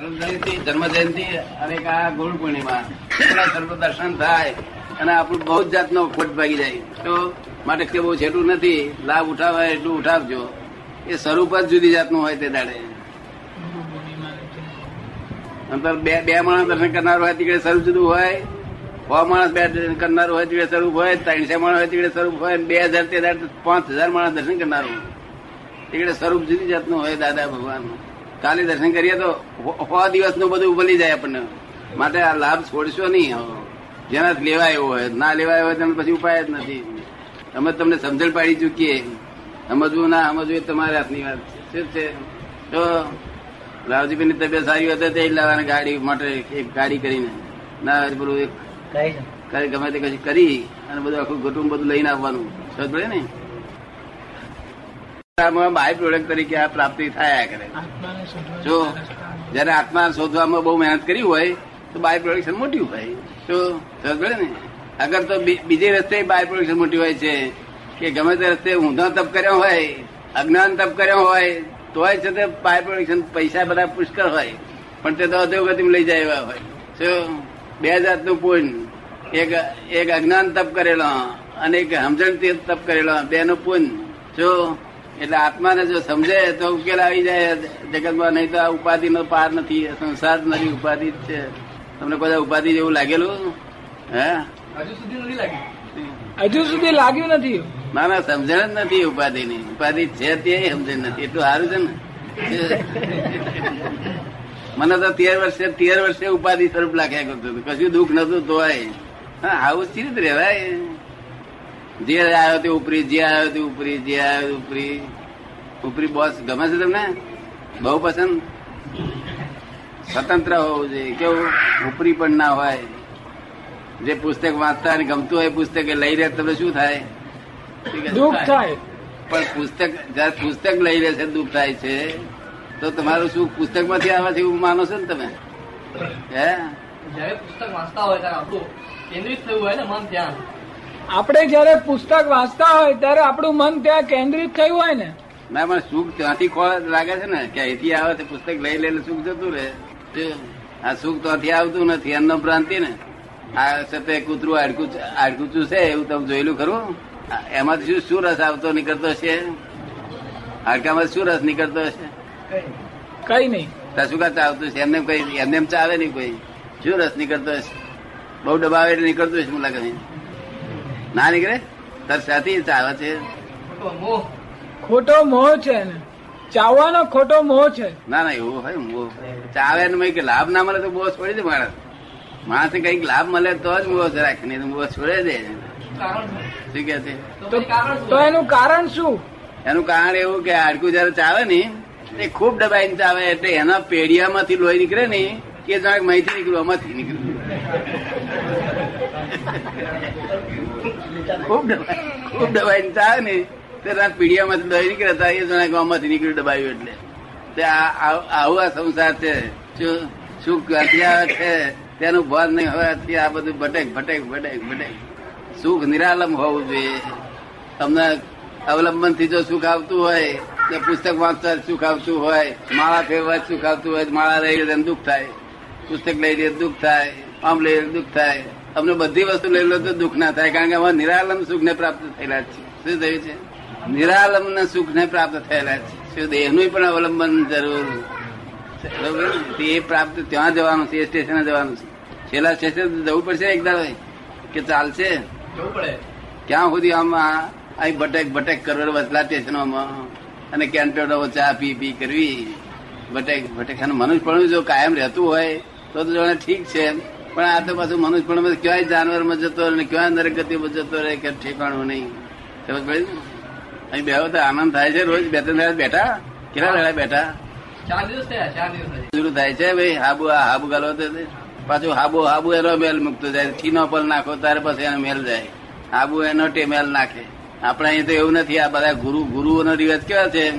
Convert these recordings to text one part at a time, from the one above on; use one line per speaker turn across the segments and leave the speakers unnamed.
સર્વ જયંતિ જન્મ જયંતિ અને આ ગુરુ પૂર્ણિમા. સર્વ દર્શન થાય અને આપણું બહુ જ જાતનો ખોટ ભાગી જાય. તો માટે કે બહુ છેટું નથી, લાભ ઉઠાવાય એટલું ઉઠાવજો. એ સ્વરૂપ જ જુદી જાતનું હોય તે દાડે. અંતર બે બે માણસ દર્શન કરનાર હોય તીકડે સ્વરૂપ જુદું હોય. છ માણસ બે દર્શન કરનાર હોય તીકડે સ્વરૂપ હોય, ત્રણસો માણસ હોય તીકડે સ્વરૂપ હોય બે હજાર તે પાંચ હજાર માણસ દર્શન કરનાર હોય. તીકડે સ્વરૂપ જુદી જાતનું હોય દાદા ભગવાનનું. કાલે દર્શન કરીએ તો સો દિવસનું બધું ભલી જાય આપણને. માટે આ લાભ છોડશો નહીં. જેના લેવાય હોય. ના લેવાય હોય તેનો પછી ઉપાય જ નથી. અમે તમને સમજણ પાડી ચૂકીએ. સમજવું ના સમજવું એ તમારા હાથની વાત છે. શું છે? તો રાવજીભાઈ ની તબિયત સારી હતી તે જ લાવવાની ગાડી માટે એક ગાડી કરીને. ના પેલું એક ગમે તે કશું કરી અને બધું આખું કુટુંબ બધું લઈને આવવાનું. સમજ પડે ને? બાય પ્રોડક્ટ તરીકે આ પ્રાપ્તિ થયા કરે. જો જયારે આત્મા શોધવામાં બહુ મહેનત કરી હોય તો બાય પ્રોડક્શન મોટી હોય. તો સમજ ને? અગર તો બીજે રસ્તે બાય પ્રોડક્શન મોટી હોય છે. કે ગમે તે રસ્તે ઊંધો તપ કર્યો હોય અજ્ઞાન તપ કર્યો હોય તોય છે તે બાય પ્રોડક્શન પૈસા બધા પુષ્કળ હોય. પણ તે તો અધોગતિમાં લઈ જાય એવા હોય. શું બે જાતનું પુણ્ય એક એક અજ્ઞાન તપ કરેલો અને એક સમજણ તપ કરેલો. બે નું પુણ્ય જો એટલે આત્માને જો સમજે તો ઉકેલ આવી જાય. જગતમાં નહીં તો આ ઉપાધિ નો પાર નથી. સંસાર નથી ઉપાધિ જ છે. તમને કોઈ ઉપાધિ જેવું લાગેલું? હે?
હજુ સુધી નથી લાગ્યું.
હજુ સુધી લાગ્યું નથી.
ના ના સમજણ જ નથી ઉપાધિ ની ઉપાધિ છે તે સમજણ નથી. એટલું સારું છે ને? મને તો તેર વર્ષે તેર વર્ષે ઉપાધિ સ્વરૂપ લાગ્યા કરતું હતું કશું દુઃખ નતું તોય. હા આવું જ રહેવાય. જે આવ્યો તે ઉપરી જે આવ્યો તે ઉપરી જે આવ્યો તે ઉપરી. ઉપરી બોસ ગમે છે તમને? બહુ પસંદ? સ્વતંત્ર હોવું જોઈએ. કેવું? ઉપરી પણ ના હોય. જે પુસ્તક વાંચતા અને ગમતું હોય પુસ્તક લઈ રહે તમને શું થાય?
દુઃખ થાય.
પણ પુસ્તક જયારે પુસ્તક લઈ રહે છે દુઃખ થાય છે તો તમારું શું પુસ્તકમાંથી આવે છે એવું માનો છો ને તમે? હે?
જયારે પુસ્તક વાંચતા હોય ત્યારે આપણું કેન્દ્રિત થયું હોય ને મન ધ્યાન.
આપણે જયારે પુસ્તક વાંચતા હોય ત્યારે આપણું મન ત્યાં કેન્દ્રિત થયું હોય ને.
ના પણ સુખ ત્યાંથી ખોળ લાગે છે ને કે અહીંથી આવે છે પુસ્તક લઈ લઈને સુખ જતું રહે. આ સુખ ત્યાંથી આવતું નથી અન્ન ભ્રાંતિ ને. આ સતે કૂતરું હાડકું હાડકું છે એવું તમે જોયેલું ખરું? એમાંથી શું શું રસ આવતો નીકળતો છે? હાડકામાં શું રસ નીકળતો હશે
કઈ નહીં.
કશું ચાવતું છે? એમને કઈ એમને એમ ચાવે નહીં કોઈ. શું રસ નીકળતો હશે બહુ ડબાવે એટલે નીકળતું હશે મને લાગે છે. ના નીકળે? તાર સાથી ચાવે છે.
ખોટો મોહ
છે ચાવવાનો ખોટો મોહ છે.
ના ના એવું હોય મોહ. ચાવે ને મેં કે લાભ ના મળે તો મોહ છોડી દે માણસ. માણસ કંઈક લાભ મળે તો જ મોહ રાખે નહીં મોહ છોડે દે.
શું?
કે છે?
તો
એનું કારણ શું?
એનું કારણ એવું કે હાડકું જયારે ચાવે ને એ ખૂબ દબાઈને ચાવે એટલે એના પેઢિયામાંથી લોહી નીકળે ને કે જાણે માહિતી નીકળ્યું આમાંથી નીકળ્યું. ખૂબ દબાઈ ખૂબ દબાઈને ચાવે ને, તે પીડિયામાંથી લોહી નીકળે હતા એ જણા ગામમાંથી નીકળ્યું દબાયું એટલે. તે આવું આ સંસાર છે. શું શું ક્યાંથી છે? તેનું ભાન નહીં. હોવાથી આ બધું ભટેક ભટેક ભટેક ભટેક. સુખ નિરાલંબ હોવું જોઈએ. તમને અવલંબનથી જો સુખ આવતું હોય, તો પુસ્તક વાંચતા સુખ આવતું હોય, માળા ફેરવા સુખ આવતું હોય, માળા લઈ દુઃખ થાય. પુસ્તક લઈ લે દુઃખ થાય, આમ લઈ દુઃખ થાય. અમને બધી વસ્તુ લઈ લો તો દુઃખ ના થાય કારણ કે અમે નિરાલંબ સુખ ને પ્રાપ્ત થયેલા છે. શું થયું છે? નિરાલંબ ને સુખ ને પ્રાપ્ત થયેલા છે. શું દેહનું પણ અવલંબન જરૂર એ પ્રાપ્ત ત્યાં જવાનું છે એ સ્ટેશને જવાનું છે. છેલ્લા સ્ટેશન જવું પડશે એક દાડો કે ચાલશે?
જવું પડે.
ક્યાં સુધી આમ આ- અહીં ભટેક ભટેક કરોડ વસલા સ્ટેશનોમાં અને કેન્ટોનો ચા પી પી કરવી. ભટેક ભટેક. અને પણ જો કાયમ રહેતું હોય તો તો જાણે ઠીક છે પણ આ તો પાછું મનુષ્યપણું ક્યાંય જાનવરમાં જતો રહે ને ક્યાં નરક ગતિમાં જતો રહે કે ઠેકાણું નહીં. સમજ પડી? અહીં બેહો તો આનંદ થાય છે રોજ. બે ત્રણ દાડા બેઠા? કેટલા દાડા બેઠા?
ચાર દિવસ થયા ચાર દિવસ
શરૂ થાય છે ભાઈ. હાબુ આ હાબુ ગાલો. પાછું હાબુ હાબુ એનો મેલ મૂકતો જાય. ચીનો પલ નાખો ત્યારે પછી એનો મેલ જાય. હાબુ એનો ટે મેલ નાખે. આપણે અહીં તો એવું નથી. આ બધા ગુરુ ગુરુઓનો રિવાજ કેવા છે?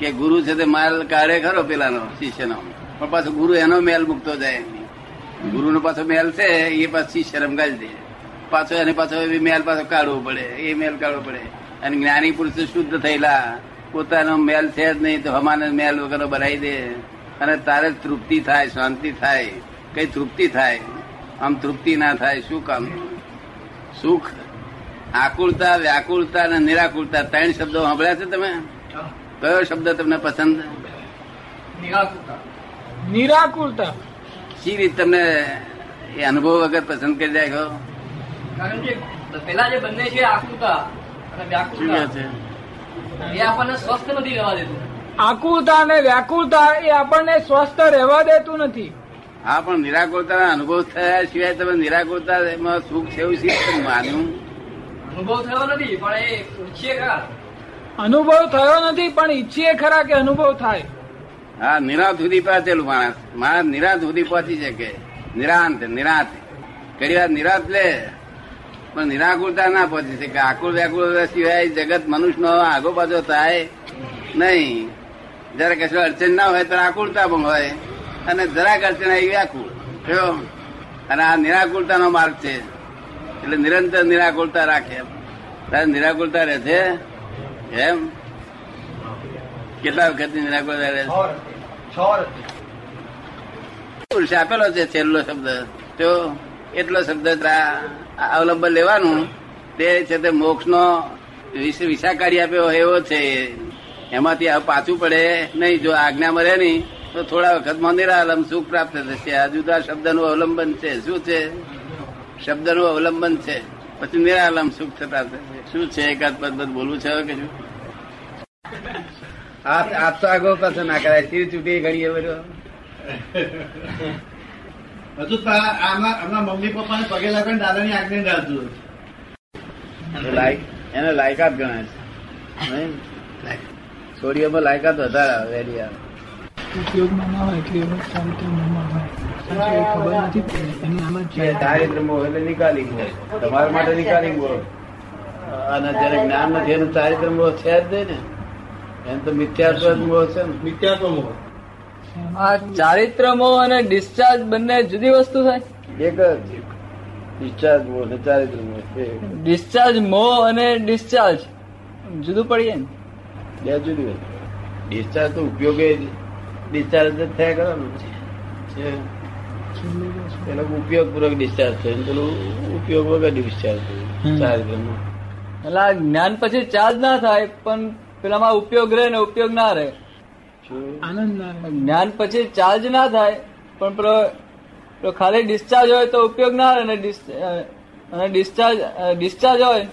કે ગુરુ છે તે માલ કાઢે ખરો પેલાનો શિષ્યનો. પણ પાછો ગુરુ એનો મેલ મૂકતો જાય. ગુરુનો પાછો મેલ છે એ પાછી શરમગાજ દે. પાછો એને પાછો એ મેલ પાછો કાઢવો પડે એ મેલ કાઢવો પડે. અને જ્ઞાની પુરુષ શુદ્ધ થયેલા પોતાનો મેલ છે જ નહીં તો હમાને મેલ વગર બનાવી દે. અને તારે તૃપ્તિ થાય શાંતિ થાય કઈ તૃપ્તિ થાય આમ તૃપ્તિ ના થાય શું કામ? સુખ આકુળતા વ્યાકુળતા અને નિરાકુળતા ત્રણ શબ્દો સાંભળ્યા છે તમે? કયો શબ્દ તમને પસંદ?
નિરાકુરતા
નિરાકુરતા
શી રીત તમને એ અનુભવ વગર પસંદ કરી જાય
કારણ કે પેલા જે બંને છે આકુરતા અને
શું
વ્યાકુરતા એ આપણને સ્વસ્થ નથી રહેવા દેતું.
આકુરતા અને વ્યાકુળતા એ આપણને સ્વસ્થ રહેવા દેતું નથી.
હા પણ નિરાકુરતા અનુભવ થયા સિવાય તમે નિરાકુરતા એમાં સુખ છે એવું શી માન્યું?
અનુભવ થયો નથી પણ એ ઈચ્છીએ ખરા.
અનુભવ થયો નથી પણ ઈચ્છીએ ખરા કે અનુભવ થાય.
હા, નિરાંત સુધી પહોંચેલું માણસ. માણસ નિરાંત સુધી પહોંચી શકે. નિરાંત નિરાંત. ઘણી વાર નિરાંત લે, પણ નિરાકુરતા ના પહોંચી શકે. આકુર વ્યાકુર સિવાય જગત મનુષ્યનો આગો પાછો થાય નહીં. જયારે કશું અડચણ ના હોય ત્યારે આકુરતા પણ હોય. અને જરાક અડચણ આવી વ્યાકુળ. થયો અને આ નિરાકુરતાનો માર્ગ છે. એટલે નિરંતર નિરાકુરતા રાખે. નિરાકુરતા રહે છે. એમ? કેટલા વખત પુરુષ આપેલો છે છેલ્લો શબ્દ. તો એટલો શબ્દ અવલંબન લેવાનું. તે છે તે મોક્ષ નો વિશા કાઢી આપ્યો એવો છે. એમાંથી પાછું પડે નહીં. જો આજ્ઞા મળે નહીં તો થોડા વખતમાં નિરાલમ સુખ પ્રાપ્ત થશે. આ જુદા શબ્દનું અવલંબન છે. શું છે? શબ્દનું અવલંબન છે. પછી નિરાલમ સુખ પ્રાપ્ત થશે. શું છે એકાદ પદ પદ બોલવું છે કે શું આ આ તો આગો પાછો ના કરાય. તીર ચૂંટી ઘડીએ બધું.
હજુ આમના મમ્મી પપ્પાને પગે લાગે દાદાની આજ્ઞા
એને લાયક એને લાયકાત ગણાય છે? છોડીઓમાં લાયકાત વધારે આવે વેરી આવે.
ઉપયોગમાં ના હોય એટલે હોય. ખબર નથી જ
નિકાલી મોહ. તમારા માટે નિકાલી મોહ. અને જયારે જ્ઞાન નથી એનું ચારિત્ર મોહ છે જ નહીં ને. એમ તો મિથ્યાત્વ મોહ છે ને?
મિથ્યાત્વ મોહ
આ ચારિત્ર મોહ અને ડિસ્ચાર્જ બંને જુદી વસ્તુ થાય?
એક જ ડિસ્ચાર્જ મોહ અને ચારિત્ર મોહ
ડિસ્ચાર્જ મોહ અને ડિસ્ચાર્જ. જુદું પડીએ ને?
બે જુદી વસ્તુ ડિસ્ચાર્જ તો ઉપયોગે ડિસ્ચાર્જ જ થયા કરવાનું. છે. પેલો ઉપયોગ પૂર્વક ડિસ્ચાર્જ થયું પેલું ઉપયોગ વગર ડિસ્ચાર્જ થયું. ચારિત્ર મોહ
એટલે આ જ્ઞાન પછી ચાર્જ ના થાય પણ પેલામાં ઉપયોગ રહે ને ઉપયોગ ના રહે.
આનંદ.
જ્ઞાન પછી ચાર્જ ના થાય પણ પેલો પેલો ખાલી ડિસ્ચાર્જ હોય તો ઉપયોગ ના રહે ને અને ડિસ્ચાર્જ ડિસ્ચાર્જ હોય.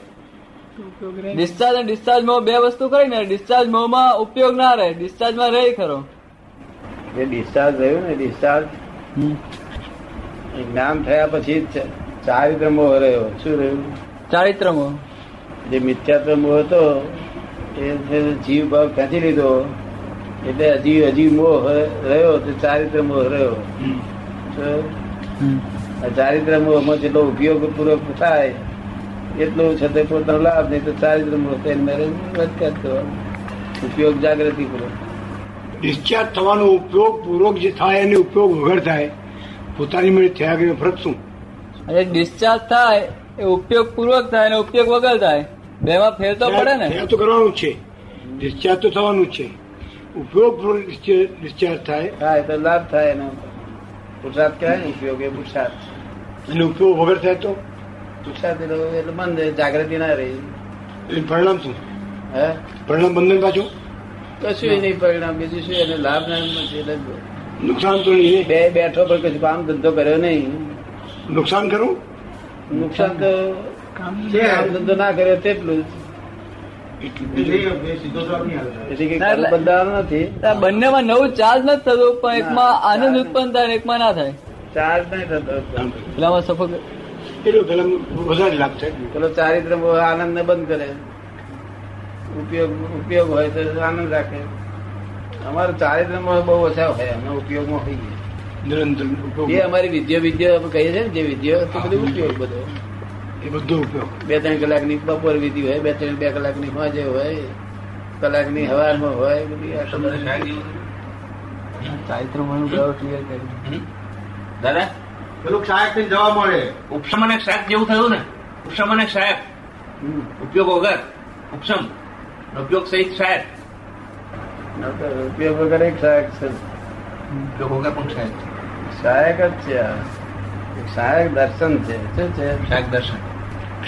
ડિસ્ચાર્જ અને ડિસ્ચાર્જ મોહ બે વસ્તુ કરી ને ડિસ્ચાર્જ મોહમાં ઉપયોગ ના રહે ડિસ્ચાર્જમાં રહે ખરો.
જે ડિસ્ચાર્જ રહ્યું ને ડિસ્ચાર્જ નામ જ્ઞાન થયા પછી ચારિત્ર મોહ રહ્યો. શું રહ્યું?
ચારિત્ર મોહ
જે મિથ્યાત્વ મોહ હતો જીવ ભાવ ખેંચી લીધો એટલે હજી હજી મોહ રહ્યો તો ચારિત્ર મોહ રહ્યો? ચારિત્ર મોહમાં જેટલો ઉપયોગ પૂર્વક થાય એટલું છે તે પોતાનો લાભ નહીં તો ચારિત્ર મોહ કરવાનો. ઉપયોગ જાગૃતિ પૂર્વક
ડિસ્ચાર્જ થવાનો ઉપયોગ પૂર્વક જે થાય એનો ઉપયોગ વગર થાય પોતાની મેળે થયા કે ફરક શું?
અને ડિસ્ચાર્જ થાય એ ઉપયોગ પૂર્વક થાય અને ઉપયોગ વગર થાય. બેમાં ફેર તો પડે ને.
ફેર તો કરવાનું જ છે. ડિસ્ચાર્જ તો થવાનું જ છે. ઉપયોગ ડિસ્ચાર્જ થાય.
હા તો લાભ થાય એનો પુરસાદ કહેવાય ને ઉપયોગ એ પુરસાદ.
અને ઉપયોગ વગર થાય તો?
પુરસાદ એટલે એટલે બંધ જાગૃતિ ના રહી.
એટલે પરિણામ શું?
હે?
પરિણામ બંધન પાછું?
કશું નહીં પરિણામ. બીજું શું એને લાભ ના નથી એટલે
નુકસાન તો નહીં
બે બેઠો પણ કશું કામ ધંધો કર્યો નહીં.
નુકસાન કરું
નુકસાન તો
કામ
ધંધો ના કર્યો તેટલું. જ
સીધો જવાબ નહીં આવે.
તેથી કઈ
ના, એટલે-
કર્મ બંધાવાનું નથી.
આ બંનેમાં નવું ચાર્જ નથી થતો પણ એકમાં આનંદ ઉત્પન્ન થાય એકમાં ના થાય.
ચાર્જ નહીં થતો
પેલામાં સફળ
એટલું પેલા વધારે લાભ
પેલો ચારિત્ર આનંદ ને બંધ કરે. ઉપયોગ ઉપયોગ હોય તો આનંદ રાખે. અમારો ચારિત્ર બહુ ઓછા હોય અમે ઉપયોગમાં હોઈએ
નિરંતર
એ અમારી વિદ્યા વિદ્યા અમે કહીએ છીએ ને જે વિદ્યા તો બધું ઉપયોગ બધો.
એ બધો ઉપયોગ.
બે ત્રણ કલાકની બપોર વિધિ હોય બે ત્રણ બે કલાકની સાંજે હોય કલાકની હવારમાં હોય બધી
ચારિત્ર મોહનું ગયો ક્લિયર કરી
દાદા?
પેલું સહાયકથી જવા મળે.
ઉપશમ અને શાક જેવું થયું ને? ઉપશમ અને ક્ષાયક ઉપયોગ વગર. ઉપશમ. ઉપયોગ સહિત
નકર ઉપયોગ વગર એક સહાયક છે.
ઉપયોગ વગર પણ સહાયક
શાયક જ છે શાયક દર્શન છે. શું છે?
શાયક દર્શન.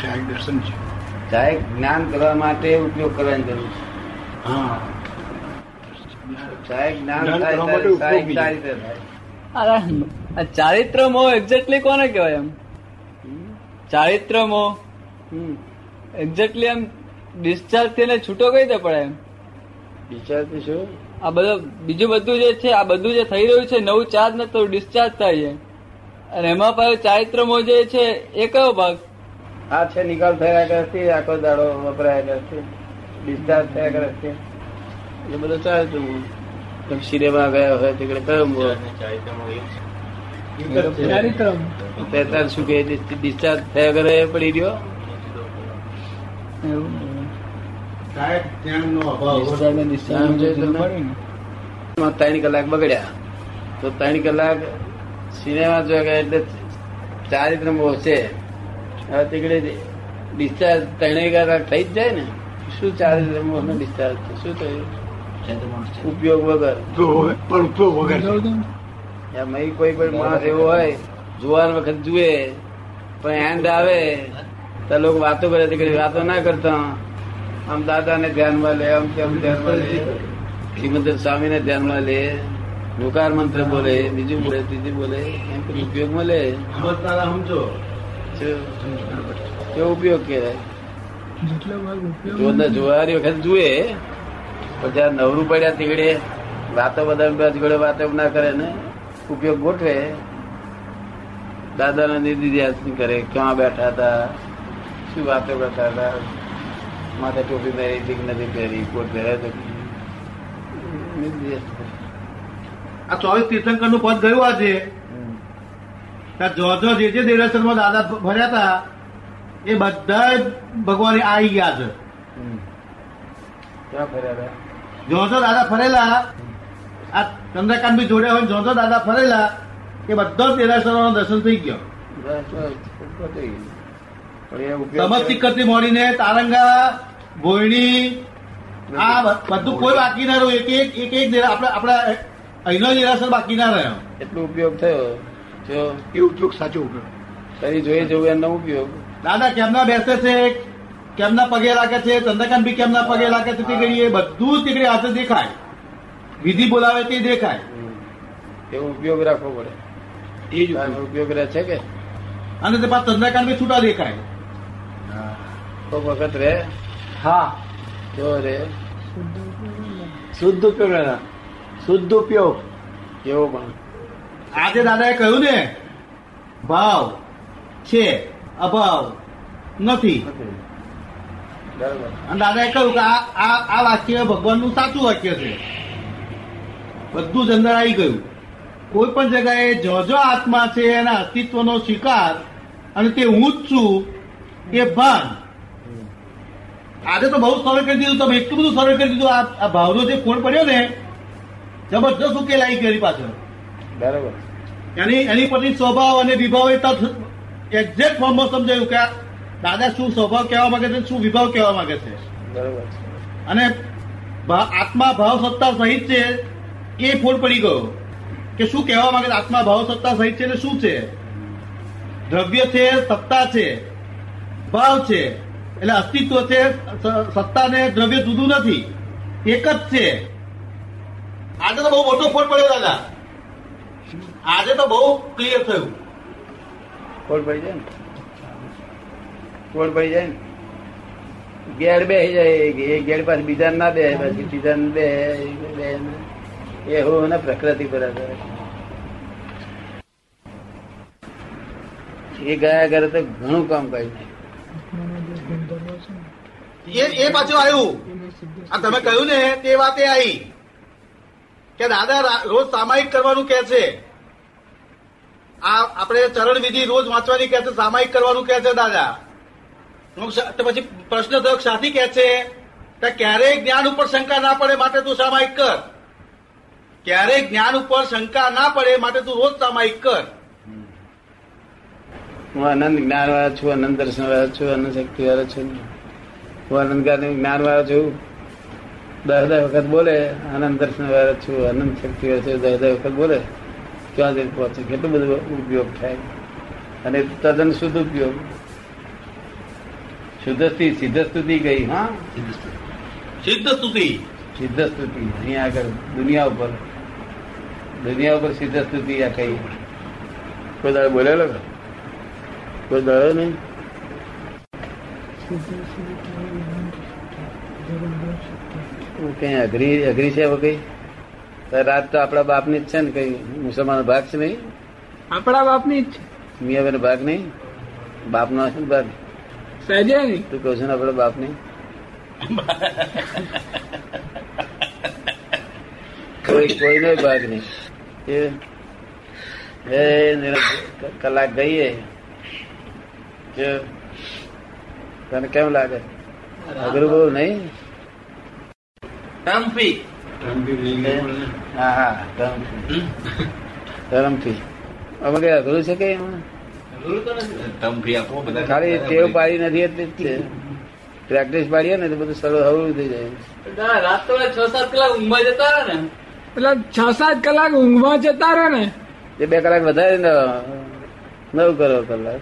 સહાયક દર્શન છે.
સહાયક જ્ઞાન કરવા માટે ઉપયોગ કરવાની જરૂર છે.
હા.
સહાયક જ્ઞાન સહાયક
ઉપયોગી.
થાય.
આ ચારિત્ર મો એક્ઝેક્ટલી કોને કહેવાય એમ? ચારિત્ર મો
હમ.
એક્ઝેક્ટલી એમ ડિસ્ચાર્જ થઈને છૂટો કઈ રીતે પડે એમ?
વિચારતું શું?
આ બધું બીજું બધું જે છે આ બધું જે થઈ રહ્યું છે નવું ચાર્જ ને તો ડિસ્ચાર્જ થાય છે. અને એમાં પાછું ચારિત્ર મોહ જે છે એ કયો ભાગ?
આ છે નિકાલ થયા કરે છે આખો દાડો વપરાયા કરે છે ડિસ્ચાર્જ થયા કરે છે. એ બધું ચાલે છે સિનેમા ગયા હોય તે કયો શું કે ડિસ્ચાર્જ થયા કરે એ પડી રહ્યો? ત્રણ કલાક બગડ્યા. તો ત્રણ કલાક સિનેમા જોયા એટલે ચારિત્ર બહુ છે હવે તીકડે ડિસ્ચાર્જ ત્રણેય કલાક થઈ જ જાય ને શું ચાર્જ મોહ નો ડિસ્ચાર્જ શું થયું? ઉપયોગ વગર.
પણ ઉપયોગ વગર.
એમાં કોઈ પણ માણસ એવો હોય જોવાનો વખત જુએ પણ એન્ડ આવે તો લોકો વાતો કરે તીકડે વાતો ના કરતા. આમ દાદા ને ધ્યાનમાં લે આમ તેમ ધ્યાનમાં લે શ્રીમંત સ્વામી ને ધ્યાનમાં લે લોકાર મંત્ર બોલે બીજું બોલે ત્રીજું બોલે એમ ઉપયોગમાં લે.
સમજતા સમજો?
કેવો ઉપયોગ કહેવાય?
ઉપયોગ
જોવાની વખત જુએ પણ જયારે નવરું પડ્યા વાતો બધા જોડે વાતો ના કરે ને ઉપયોગ ગોઠવે. દાદા ના નિધિ કરે ક્યાં બેઠા હતા શું વાતો કરતા હતા માથે ટોપી પહેરી હતી નથી પહેરી કોટ પહેર્યો તો
આ ચોવીસ તીર્થંકરનું પદ ગયું આજે. ત્યાં જો જો દેરાસરમાં દાદા ભર્યા હતા એ બધા ભગવાન આવી ગયા છે.
હમ. ક્યાં ફર્યા હતા?
જો જો દાદા ફરેલા આ ચંદ્રકાંત બી જોડે હોય જો જો દાદા ફરેલા એ બધા દેરાસરોના દર્શન થઈ ગયો. સમસ્તી મોડીને તારંગા ભોયણી આ બધું કોઈ બાકી ના રહ્યું. એક એક એક એક આપણા આપણા અહીંનો દેરાસર બાકી ના રહ્યો.
એટલો ઉપયોગ થયો. જો
એ ઉપયોગ સાચો ઉપયોગ
તરી જોઈ જવું એમનો ઉપયોગ.
દાદા કેમના બેસે છે? કેમના પગે લાગે છે? ચંદ્રકાંત બી કેમના પગે લાગે છે? તે ઘડીએ બધું જ તે ઘડીએ હાથે દેખાય. વિધિ બોલાવે તે દેખાય.
એવો ઉપયોગ રાખવો પડે.
એ જ ઉપયોગ.
રહે છે કે?
અને તે પાછા ચંદ્રકાંત બી છૂટા દેખાય.
કોક વખત રે
હા.
જો રે
શુદ્ધ ઉપયોગ. શુદ્ધ ઉપયોગ.
એવો પણ.
આજે દાદાએ કહ્યું ને ભાવ છે અભાવ નથી. અને દાદાએ કહ્યું કે આ વાક્ય ભગવાનનું સાચું વાક્ય છે. બધું જ અંદર આવી ગયું. કોઈ પણ જગાએ જો જો આત્મા છે એના અસ્તિત્વનો સ્વીકાર અને તે હું જ છું એ ભાન. આજે તો બહુ સરળ કરી દીધું તમે એટલું બધું સરળ કરી દીધું. આ આ ભાવનો જે ફોન પડ્યો ને જબરજસ્ત ઉકેલ આવી ગયો પાછળ.
બરાબર.
એની એની પછી સ્વભાવ અને વિભાવ એક્ઝેક્ટ ફોર્મમાં સમજાયું કે દાદા શું સ્વભાવ કહેવા માંગે છે શું વિભાવ કહેવા માંગે છે?
બરાબર.
અને આત્મા ભાવ સત્તા સહિત છે એ ફોડ પડી ગયો કે શું કહેવા માંગે આત્મા ભાવ સત્તા સહિત છે શું છે? દ્રવ્ય છે સત્તા છે ભાવ છે. એટલે અસ્તિત્વ છે સત્તા ને દ્રવ્ય જુદું નથી. એક જ છે. આજે તો બહુ મોટો ફોડ પડ્યો દાદા. આજે તો બહુ ક્લિયર થયું.
કોણ પડી જાય ને? કોડ પડી જાય ને? ગેડ બે જાય એ ગેડ પાસે બીજા ના બે પછી બીજા બે બે એ હું ને પ્રકૃતિ બરાબર એ ગયા કરે તો ઘણું કામ કરી નાખે.
આત્માના જે ગુણધર્મો છે ને
એ એ પાછું આવ્યું. આ તમે કહ્યું ને તે વાતે આવી. કે દાદા રોજ સામાયિક કરવાનું કે છે. આ આપણે ચરણ વિધિ રોજ વાંચવાની કે છે, સામાયિક કરવાનું કહે છે, દાદા. પછી પ્રશ્ન થયો સાથી કે છે કે ક્યારેય જ્ઞાન ઉપર શંકા ના પડે માટે તું સામાયિક કર. ક્યારેય જ્ઞાન ઉપર શંકા ના પડે માટે તું રોજ સામાયિક કર.
હું આનંદ જ્ઞાન વાળો છું અનંત દર્શન વાળો છું અનંત શક્તિ વાળો છું. હું અનંત જ્ઞાન વાળો છું. દસ દસ વખત બોલે, આનંદ દર્શન વાળા છું, આનંદ શક્તિ વાળા છું દસ દસ વખત બોલે. ક્યાં જઈને પહોંચે કેટલો બધો ઉપયોગ થાય. અને તદ્દન શુદ્ધ ઉપયોગ. શુદ્ધ સ્થિતિ સિદ્ધ સ્તુતિ ગઈ હા?
સિદ્ધ સ્તુતિ
સિદ્ધ સ્તુતિ અહીંયા આગળ દુનિયા ઉપર. દુનિયા ઉપર સિદ્ધ સ્તુતિ આ કઈ. કોઈ દાડે બોલેલો કોઈ દાડો નહીં? કઈ અઘરી અઘરી છે હવે કઈ? રાત તો આપણા બાપની જ છે ને કઈ મુસલમાન ભાગ છે નહીં
આપણા બાપની જ છે.
ભાગ નહીં? બાપનો છે ને ભાગ?
સહેજે નહીં.
તું કહું છું ને આપણા બાપ નહીં કોઈ કોઈનો ભાગ નહીં. એ કલાક ગઈએ. તને કેમ લાગે? અઘરું બહુ નહીં? હા હા ધરમથી ધરમથી અમે કઈ અઘરું છે કે એમાં?
ટર્મફી આપો બધા.
ખાલી ટેવ પાડી નથી એટલી જ છે. પ્રેક્ટિસ પાડીએ ને તો બધું સરળ હળવું થઈ જાય.
દાદા, રાત તો છ સાત કલાક ઊંઘમાં જતા રહે ને.
એટલે છ સાત કલાક ઊંઘમાં જતા રહે ને.
એ બે કલાક વધારે નવ કરો કલાક.